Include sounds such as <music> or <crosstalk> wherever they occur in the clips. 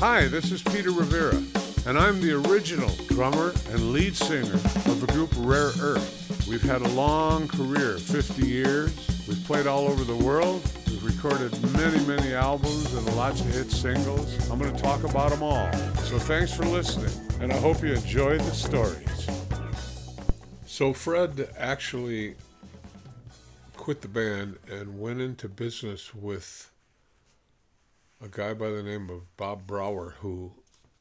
Hi, this is Peter Rivera, and I'm the original drummer and lead singer of the group Rare Earth. We've had a long career, 50 years. We've played all over the world. We've recorded many, many albums and lots of hit singles. I'm going to talk about them all. So thanks for listening, and I hope you enjoy the stories. So Fred actually quit the band and went into business with a guy by the name of Bob Brower, who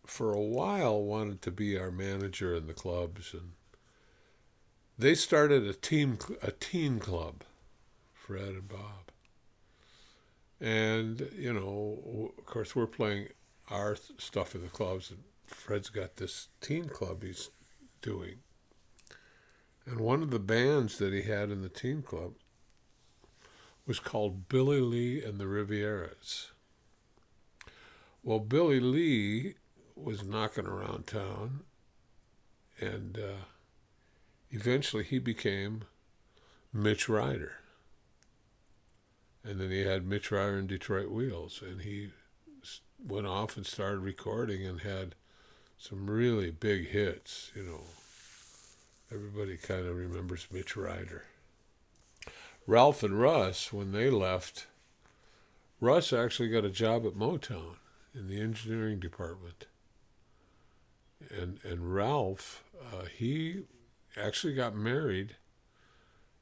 for a while wanted to be our manager in the clubs, and they started a team a teen club, Fred and Bob. And you know, of course, we're playing our stuff in the clubs, and Fred's got this teen club he's doing. And one of the bands that he had in the teen club was called Billy Lee and the Rivieras. Well, Billy Lee was knocking around town, and uh, eventually he became Mitch Ryder. And then he had Mitch Ryder and Detroit Wheels, and he went off and started recording and had some really big hits. You know, everybody kind of remembers Mitch Ryder. Ralph and Russ, when they left, Russ actually got a job at Motown in the engineering department. And and Ralph, uh, he actually got married,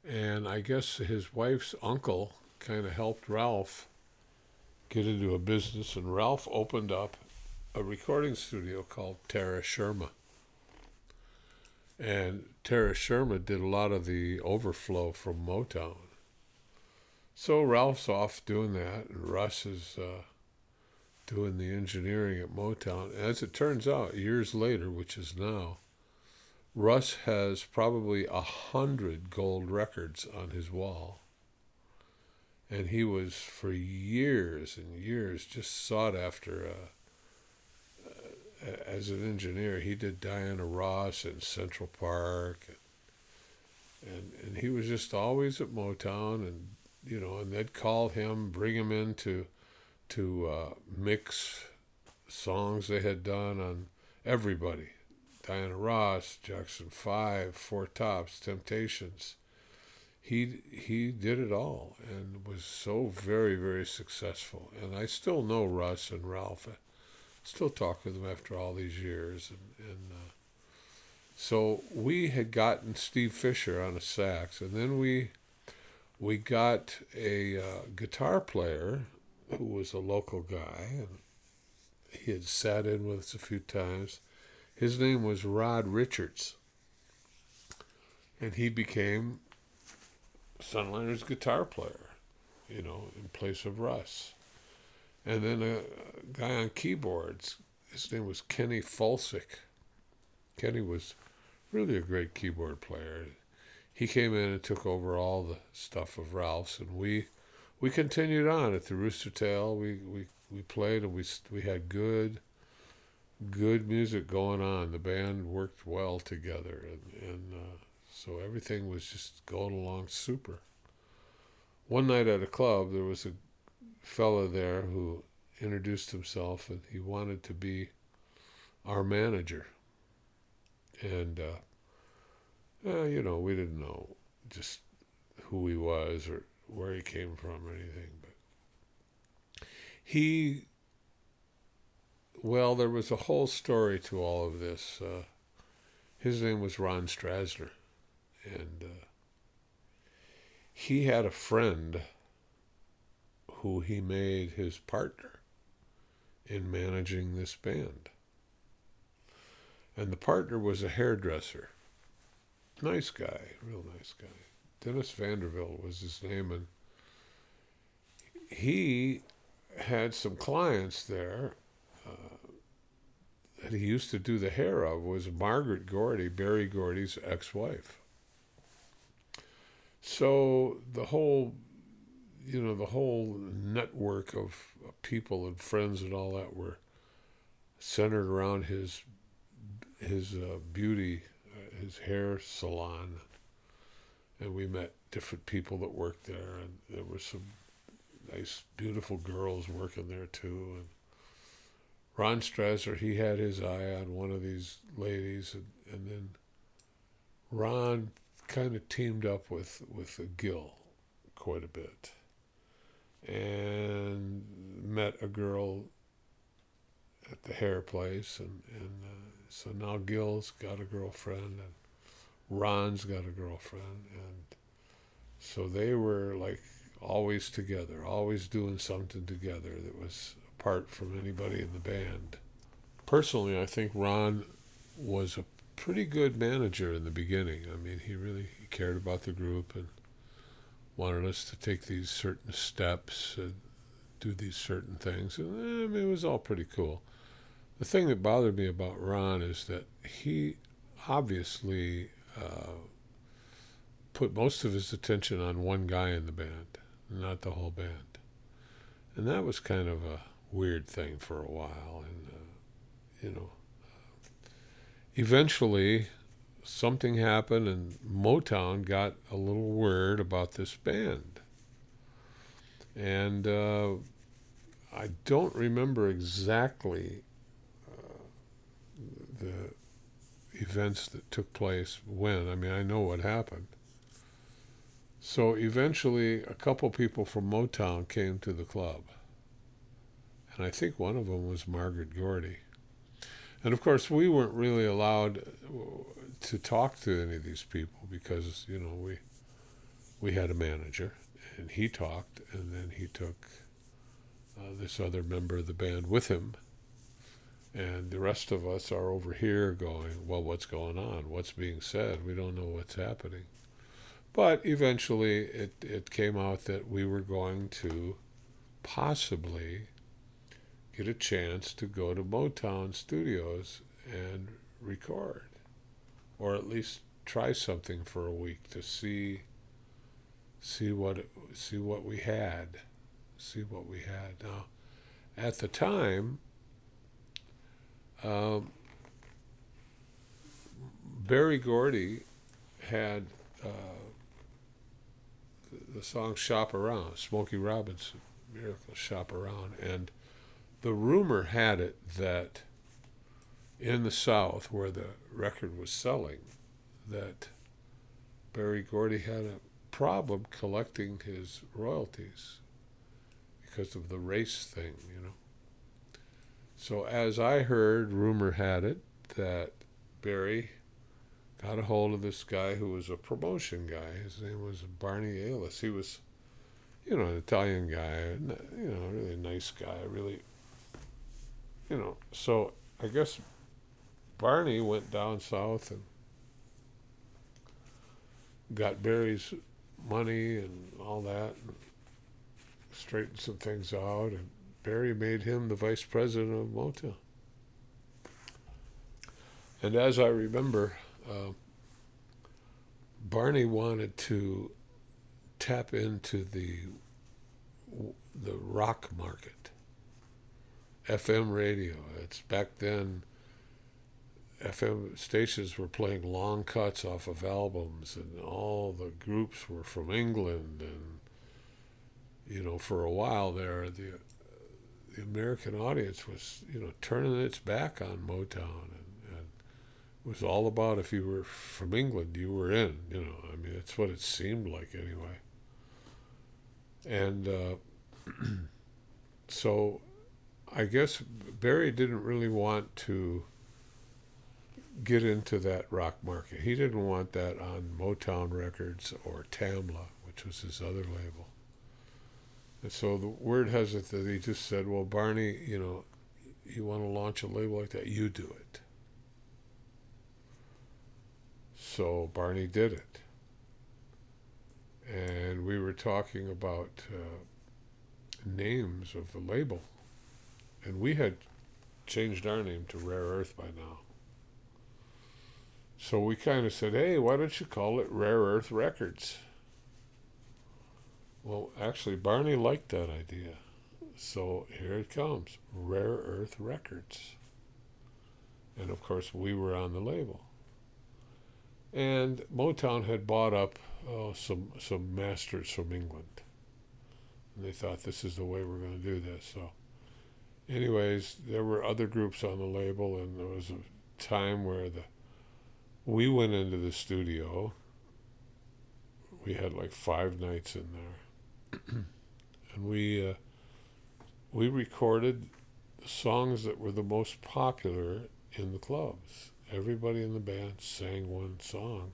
and I guess his wife's uncle kind of helped Ralph get into a business, and Ralph opened up a recording studio called Terra Shirma. And Terra Shirma did a lot of the overflow from Motown. So Ralph's off doing that, and Russ is uh, doing the engineering at Motown. As it turns out, years later, which is now, Russ has probably a hundred gold records on his wall. And he was for years and years just sought after uh, uh, as an engineer. He did Diana Ross in Central Park, and, and and he was just always at Motown, and you know, and they'd call him, bring him in to to uh, mix songs they had done on everybody Diana Ross, Jackson 5, Four Tops, Temptations. He, he did it all and was so very, very successful. And I still know Russ and Ralph. I still talk with them after all these years. And, and uh, so we had gotten Steve Fisher on a sax, and then we we got a uh, guitar player who was a local guy, and he had sat in with us a few times. His name was Rod Richards, and he became Sunliner's guitar player, you know, in place of Russ. And then a, guy on keyboards, his name was Kenny Fulsick. Kenny was really a great keyboard player. He came in and took over all the stuff of Ralph's, and we we continued on at the Rooster Tail. We we we played and we we had good good music going on. The band worked well together, and and uh, so everything was just going along super. One night at a club, there was a fella there who introduced himself, and he wanted to be our manager. And uh, uh, you know, we didn't know just who he was or where he came from or anything, but he, well, there was a whole story to all of this. Uh, his name was Ron Strasner, and uh, he had a friend who he made his partner in managing this band. And the partner was a hairdresser. Nice guy, real nice guy. Dennis Vanderbilt was his name, and he had some clients there uh, that he used to do the hair of was Margaret Gordy, Berry Gordy's ex-wife. So the whole, you know, the whole network of people and friends and all that were centered around his his uh, beauty, uh, his hair salon and we met different people that worked there, and there were some nice, beautiful girls working there too. And Ron Strasner, he had his eye on one of these ladies, and, and then Ron kind of teamed up with with Gil quite a bit, and met a girl at the hair place, and and uh, so now Gil's got a girlfriend, and Ron's got a girlfriend, and so they were like always together, always doing something together that was apart from anybody in the band. Personally, I think Ron was a pretty good manager in the beginning. I mean, he really he cared about the group and wanted us to take these certain steps and do these certain things. And eh, I mean, it was all pretty cool. The thing that bothered me about Ron is that he obviously put most of his attention on one guy in the band, not the whole band. And that was kind of a weird thing for a while. And, uh, you know, eventually something happened and Motown got a little word about this band. And uh, I don't remember exactly uh, the events that took place when. I mean, I know what happened. So eventually, a couple people from Motown came to the club. And I think one of them was Margaret Gordy. And of course, we weren't really allowed to talk to any of these people because, you know, we we had a manager and he talked and then he took uh, this other member of the band with him and the rest of us are over here going, well, what's going on? What's being said? We don't know what's happening. But eventually it, it came out that we were going to possibly get a chance to go to Motown Studios and record, or at least try something for a week to see see what see what we had, see what we had. Now, at the time, um, Berry Gordy had uh, the, the song "Shop Around," Smokey Robinson, "Miracle Shop Around," and the rumor had it that in the South, where the record was selling, that Berry Gordy had a problem collecting his royalties because of the race thing, you know. So as I heard, rumor had it that Berry got a hold of this guy who was a promotion guy. His name was Barney Ales. He was, you know, an Italian guy, you know, really nice guy, really you know, so I guess Barney went down south and got Berry's money and all that, and straightened some things out, and Berry made him the vice president of Motown. And as I remember, uh, Barney wanted to tap into the the rock market FM radio. It's back then. FM stations were playing long cuts off of albums, and all the groups were from England. And you know, for a while there, the the American audience was you know turning its back on Motown, and, and it was all about if you were from England, you were in. You know, I mean, that's what it seemed like anyway. And uh, <clears throat> so I guess Berry didn't really want to get into that rock market. He didn't want that on Motown Records or Tamla, which was his other label. And so the word has it that he just said, Well, Barney, you know, you want to launch a label like that? You do it. So Barney did it. And we were talking about uh, names of the label and we had changed our name to Rare Earth by now. So we kind of said, hey, why don't you call it Rare Earth Records? Well, actually, Barney liked that idea. So here it comes Rare Earth Records. And of course, we were on the label. And Motown had bought up uh, some, some masters from England. And they thought this is the way we're going to do this. So anyways, there were other groups on the label, and there was a time where the we went into the studio. We had like five nights in there, and we uh, we recorded the songs that were the most popular in the clubs. Everybody in the band sang one song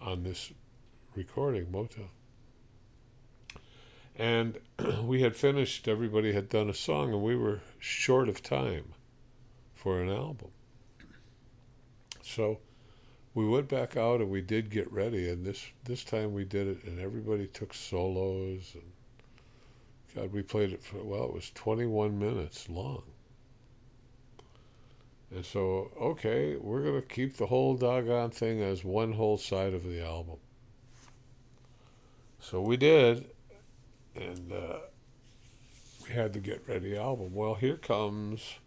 on this recording, Motown. And <clears throat> we had finished, everybody had done a song, and we were short of time for an album. So we went back out and we did get ready, and this, this time we did it, and everybody took solos. And God, we played it for, well, it was 21 minutes long. And so, okay, we're going to keep the whole doggone thing as one whole side of the album. So we did, and uh, we had to get ready album. Well, here comes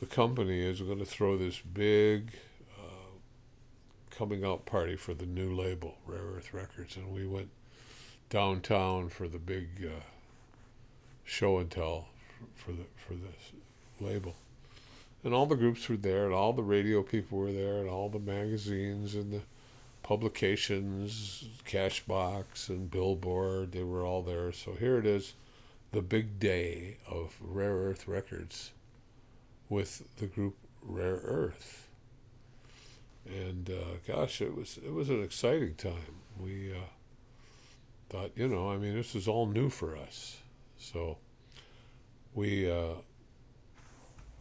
the company is going to throw this big coming out party for the new label, Rare Earth Records, and we went downtown for the big uh, show and tell for the for this label. And all the groups were there, and all the radio people were there, and all the magazines and the publications, Cashbox and Billboard, they were all there. So here it is, the big day of Rare Earth Records with the group Rare Earth. And uh, gosh, it was it was an exciting time. We uh, thought, you know, I mean, this is all new for us. So we, uh,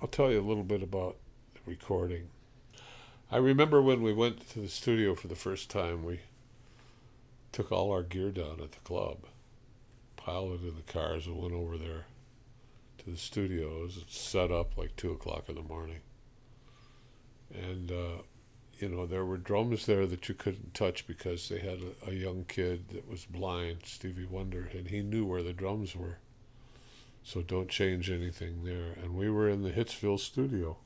I'll tell you a little bit about the recording. I remember when we went to the studio for the first time, we took all our gear down at the club, piled it in the cars, and went over there to the studios. It's set up like two o'clock in the morning, and uh, you know there were drums there that you couldn't touch because they had a, a young kid that was blind, Stevie Wonder, and he knew where the drums were. So don't change anything there. And we were in the Hitsville studio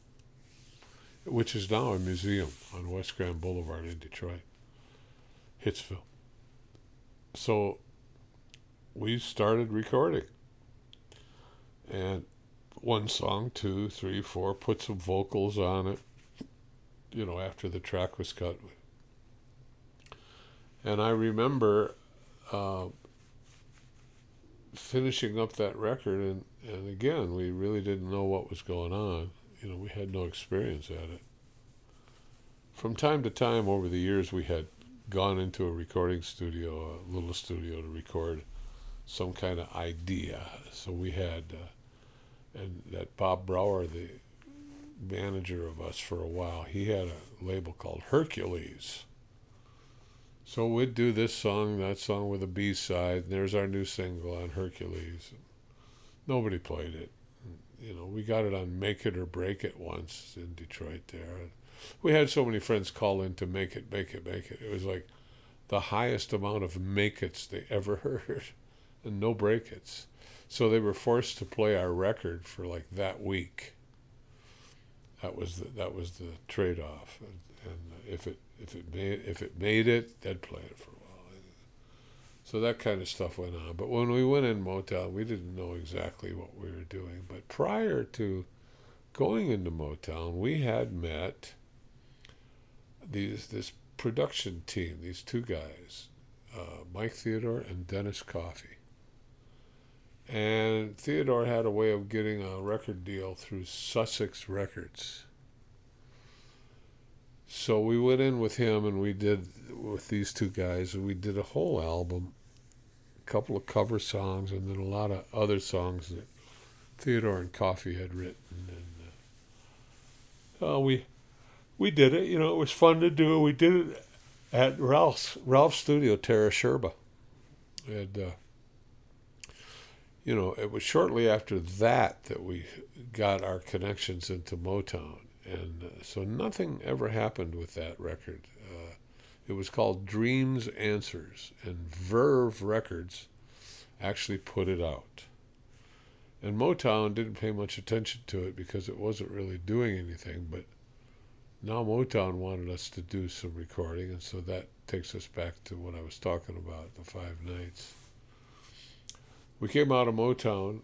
which is now a museum on West Grand Boulevard in Detroit, Hitsville. So we started recording. And one song, two, three, four, put some vocals on it, you know, after the track was cut. And I remember uh, finishing up that record, and, and again, we really didn't know what was going on you know, we had no experience at it. From time to time over the years, we had gone into a recording studio, a little studio, to record some kind of idea. So we had, uh, and that Bob Brower, the manager of us for a while, he had a label called Hercules. So we'd do this song, that song with a B side, and there's our new single on Hercules. Nobody played it you know, we got it on Make It or Break It once in Detroit there. We had so many friends call in to Make It, Make It, Make It. It was like the highest amount of Make It's they ever <laughs> heard and no break it's. So they were forced to play our record for like that week. That was the, that was the trade off. And, and if it if it made if it made it, they'd play it for a while. so that kind of stuff went on. But when we went in Motown, we didn't know exactly what we were doing. But prior to going into Motown, we had met these this production team, these two guys, uh, Mike Theodore and Dennis Coffey. And Theodore had a way of getting a record deal through Sussex Records. So we went in with him and we did with these two guys we did a whole album a couple of cover songs, and then a lot of other songs that Theodore and Coffey had written. And uh, uh, we we did it. You know, it was fun to do. We did it at Ralph's Ralph's studio, Terra Shirma, and uh, you know, it was shortly after that that we got our connections into Motown, and uh, so nothing ever happened with that record. It was called Dreams Answers, and Verve Records actually put it out. And Motown didn't pay much attention to it because it wasn't really doing anything, but now Motown wanted us to do some recording, and so that takes us back to what I was talking about the five nights. We came out of Motown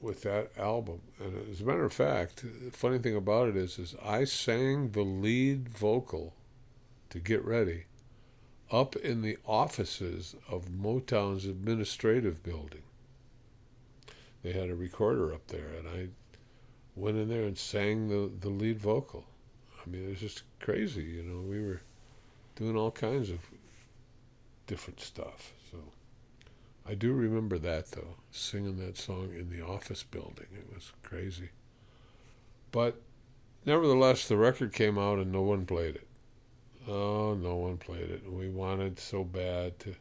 with that album. And as a matter of fact, the funny thing about it is, is I sang the lead vocal to get ready up in the offices of Motown's administrative building. They had a recorder up there, and I went in there and sang the, the lead vocal. I mean, it was just crazy, you know. We were doing all kinds of different stuff. I do remember that, though, singing that song in the office building. It was crazy. But nevertheless, the record came out and no one played it. Oh, no one played it. We wanted so bad to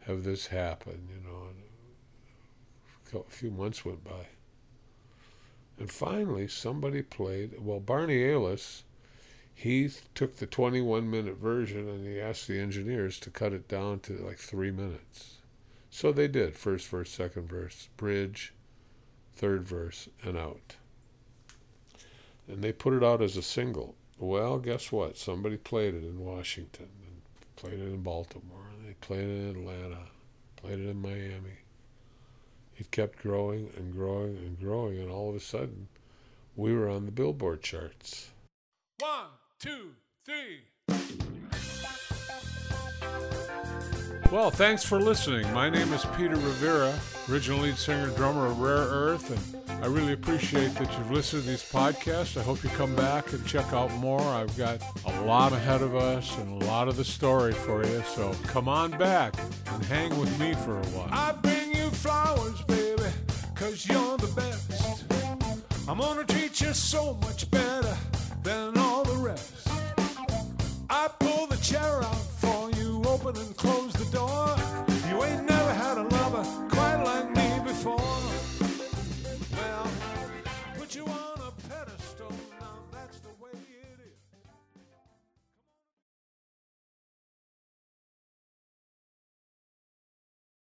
have this happen, you know. A few months went by. And finally, somebody played. Well, Barney Ales, he took the 21 minute version and he asked the engineers to cut it down to like three minutes. So they did first verse, second verse, bridge, third verse, and out. And they put it out as a single. Well, guess what? Somebody played it in Washington, and played it in Baltimore, and they played it in Atlanta, played it in Miami. It kept growing and growing and growing, and all of a sudden, we were on the Billboard charts. One, two, three. Well, thanks for listening. My name is Peter Rivera, original lead singer, drummer of Rare Earth, and I really appreciate that you've listened to these podcasts. I hope you come back and check out more. I've got a lot ahead of us and a lot of the story for you, so come on back and hang with me for a while. I bring you flowers, baby, cause you're the best. I'm gonna treat you so much better than all the rest. I pull the chair out open and close the door. You ain't never had a lover quite like me.